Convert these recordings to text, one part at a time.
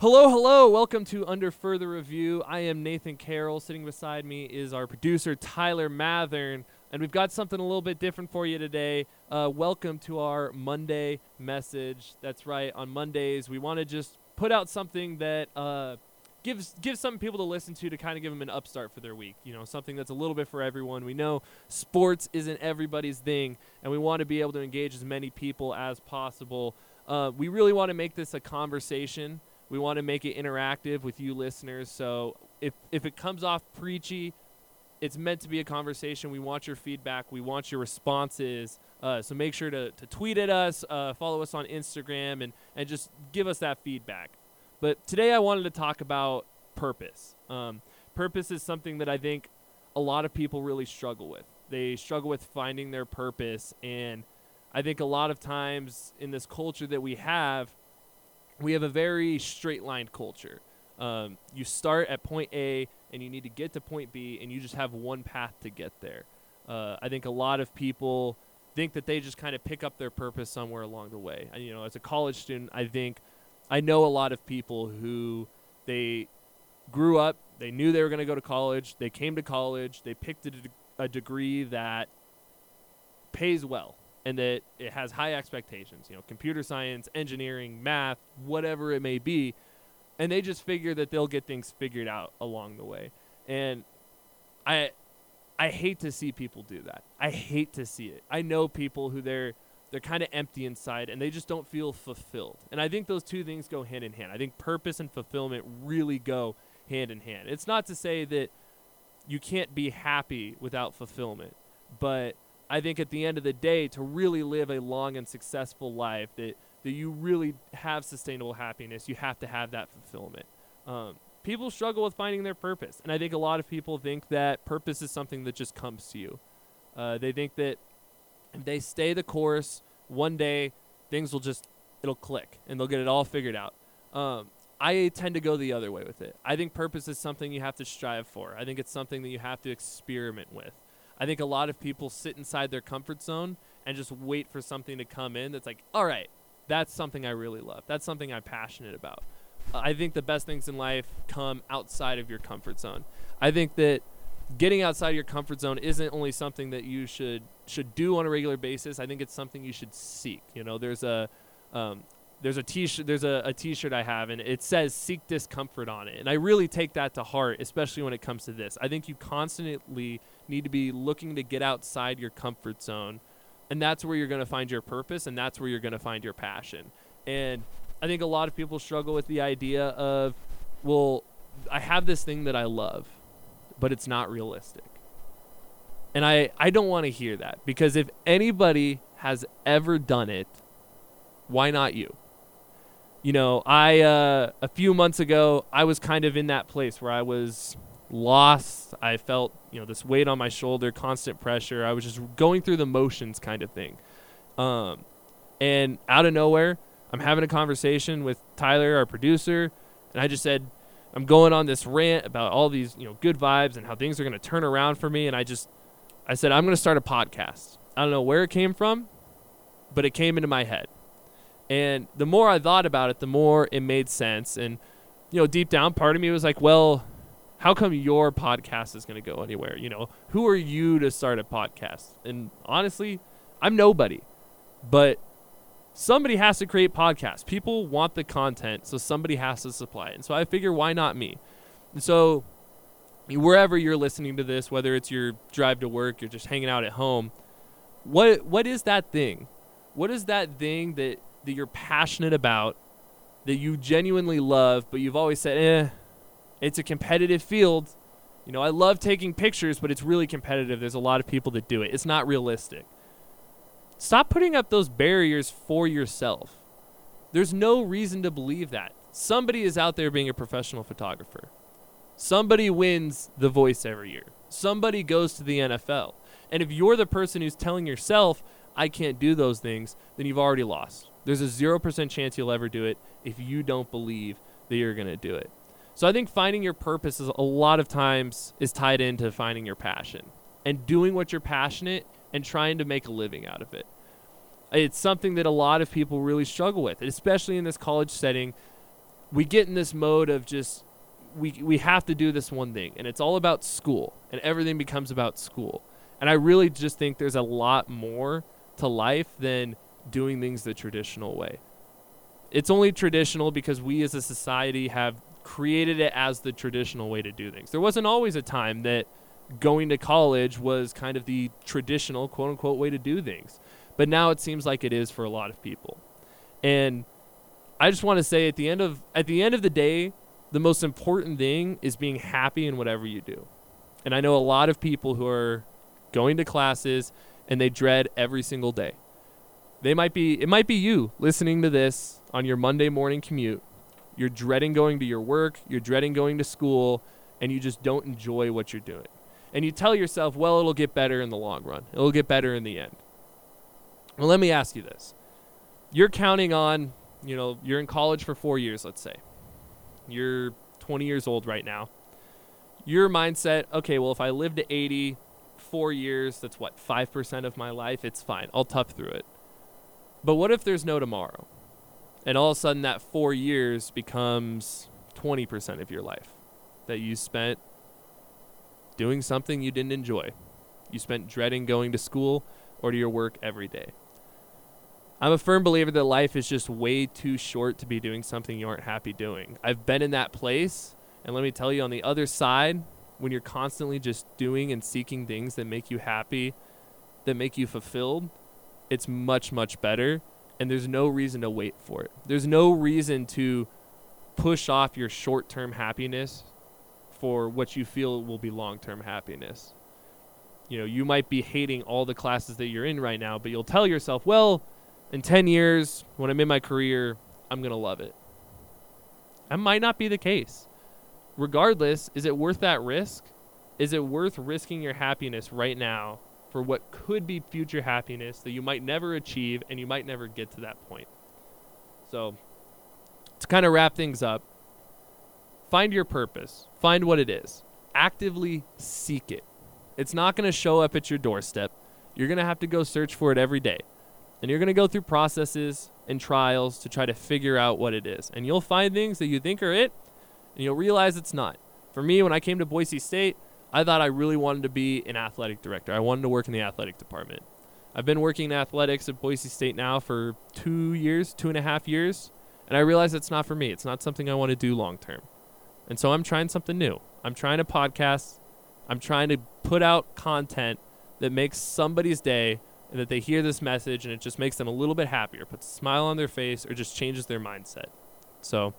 Hello, hello. Welcome to Under Further Review. I am Nathan Carroll. Sitting beside me is our producer, Tyler Mathern. And we've got something a little bit different for you today. Uh, welcome to our Monday message. That's right. On Mondays, we want to just put out something that uh, gives gives some people to listen to to kind of give them an upstart for their week. You know, something that's a little bit for everyone. We know sports isn't everybody's thing, and we want to be able to engage as many people as possible. Uh, we really want to make this a conversation. We want to make it interactive with you listeners. So if if it comes off preachy, it's meant to be a conversation. We want your feedback. We want your responses. Uh, so make sure to, to tweet at us, uh, follow us on Instagram, and, and just give us that feedback. But today I wanted to talk about purpose. Um, purpose is something that I think a lot of people really struggle with. They struggle with finding their purpose. And I think a lot of times in this culture that we have, we have a very straight line culture. Um, you start at point A and you need to get to point B, and you just have one path to get there. Uh, I think a lot of people think that they just kind of pick up their purpose somewhere along the way. And, you know, as a college student, I think I know a lot of people who they grew up, they knew they were going to go to college, they came to college, they picked a, de- a degree that pays well and that it has high expectations, you know, computer science, engineering, math, whatever it may be, and they just figure that they'll get things figured out along the way. And I I hate to see people do that. I hate to see it. I know people who they're they're kind of empty inside and they just don't feel fulfilled. And I think those two things go hand in hand. I think purpose and fulfillment really go hand in hand. It's not to say that you can't be happy without fulfillment, but I think at the end of the day, to really live a long and successful life, that, that you really have sustainable happiness, you have to have that fulfillment. Um, people struggle with finding their purpose. And I think a lot of people think that purpose is something that just comes to you. Uh, they think that if they stay the course, one day things will just, it'll click and they'll get it all figured out. Um, I tend to go the other way with it. I think purpose is something you have to strive for. I think it's something that you have to experiment with. I think a lot of people sit inside their comfort zone and just wait for something to come in that's like, all right, that's something I really love. That's something I'm passionate about. Uh, I think the best things in life come outside of your comfort zone. I think that getting outside your comfort zone isn't only something that you should should do on a regular basis. I think it's something you should seek. You know, there's a um, there's a t-shirt there's a, a t-shirt i have and it says seek discomfort on it. And i really take that to heart especially when it comes to this. I think you constantly need to be looking to get outside your comfort zone and that's where you're going to find your purpose and that's where you're going to find your passion. And i think a lot of people struggle with the idea of well i have this thing that i love but it's not realistic. And i i don't want to hear that because if anybody has ever done it why not you you know, I uh, a few months ago I was kind of in that place where I was lost. I felt you know this weight on my shoulder, constant pressure. I was just going through the motions, kind of thing. Um, and out of nowhere, I'm having a conversation with Tyler, our producer, and I just said, I'm going on this rant about all these you know good vibes and how things are going to turn around for me. And I just, I said I'm going to start a podcast. I don't know where it came from, but it came into my head. And the more I thought about it, the more it made sense. And, you know, deep down, part of me was like, well, how come your podcast is going to go anywhere? You know, who are you to start a podcast? And honestly, I'm nobody. But somebody has to create podcasts. People want the content, so somebody has to supply it. And so I figure, why not me? And so wherever you're listening to this, whether it's your drive to work, you're just hanging out at home, what what is that thing? What is that thing that that you're passionate about, that you genuinely love, but you've always said, eh, it's a competitive field. You know, I love taking pictures, but it's really competitive. There's a lot of people that do it. It's not realistic. Stop putting up those barriers for yourself. There's no reason to believe that. Somebody is out there being a professional photographer. Somebody wins The Voice every year. Somebody goes to the NFL. And if you're the person who's telling yourself, I can't do those things, then you've already lost. There's a 0% chance you'll ever do it if you don't believe that you're going to do it. So I think finding your purpose is a lot of times is tied into finding your passion and doing what you're passionate and trying to make a living out of it. It's something that a lot of people really struggle with, especially in this college setting. we get in this mode of just we we have to do this one thing and it's all about school and everything becomes about school. And I really just think there's a lot more to life than doing things the traditional way. It's only traditional because we as a society have created it as the traditional way to do things. There wasn't always a time that going to college was kind of the traditional quote unquote way to do things. But now it seems like it is for a lot of people. And I just want to say at the end of at the end of the day, the most important thing is being happy in whatever you do. And I know a lot of people who are going to classes and they dread every single day. They might be it might be you listening to this on your Monday morning commute. You're dreading going to your work, you're dreading going to school, and you just don't enjoy what you're doing. And you tell yourself, well, it'll get better in the long run. It'll get better in the end. Well, let me ask you this. You're counting on, you know, you're in college for 4 years, let's say. You're 20 years old right now. Your mindset, okay, well, if I live to 80, four years, that's what, 5% of my life? It's fine. I'll tough through it. But what if there's no tomorrow? And all of a sudden, that four years becomes 20% of your life that you spent doing something you didn't enjoy. You spent dreading going to school or to your work every day. I'm a firm believer that life is just way too short to be doing something you aren't happy doing. I've been in that place, and let me tell you, on the other side, when you're constantly just doing and seeking things that make you happy, that make you fulfilled, it's much, much better. And there's no reason to wait for it. There's no reason to push off your short term happiness for what you feel will be long term happiness. You know, you might be hating all the classes that you're in right now, but you'll tell yourself, well, in 10 years, when I'm in my career, I'm going to love it. That might not be the case. Regardless, is it worth that risk? Is it worth risking your happiness right now for what could be future happiness that you might never achieve and you might never get to that point? So, to kind of wrap things up, find your purpose, find what it is, actively seek it. It's not going to show up at your doorstep. You're going to have to go search for it every day. And you're going to go through processes and trials to try to figure out what it is. And you'll find things that you think are it, and you'll realize it's not. For me, when I came to Boise State, I thought I really wanted to be an athletic director. I wanted to work in the athletic department. I've been working in athletics at Boise State now for two years, two and a half years, and I realize it's not for me. It's not something I want to do long term. And so I'm trying something new. I'm trying to podcast. I'm trying to put out content that makes somebody's day and that they hear this message and it just makes them a little bit happier, puts a smile on their face, or just changes their mindset. So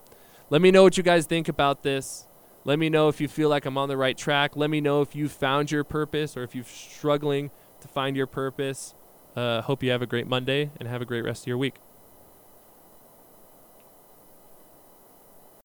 let me know what you guys think about this. Let me know if you feel like I'm on the right track. Let me know if you found your purpose or if you're struggling to find your purpose. Uh, hope you have a great Monday and have a great rest of your week.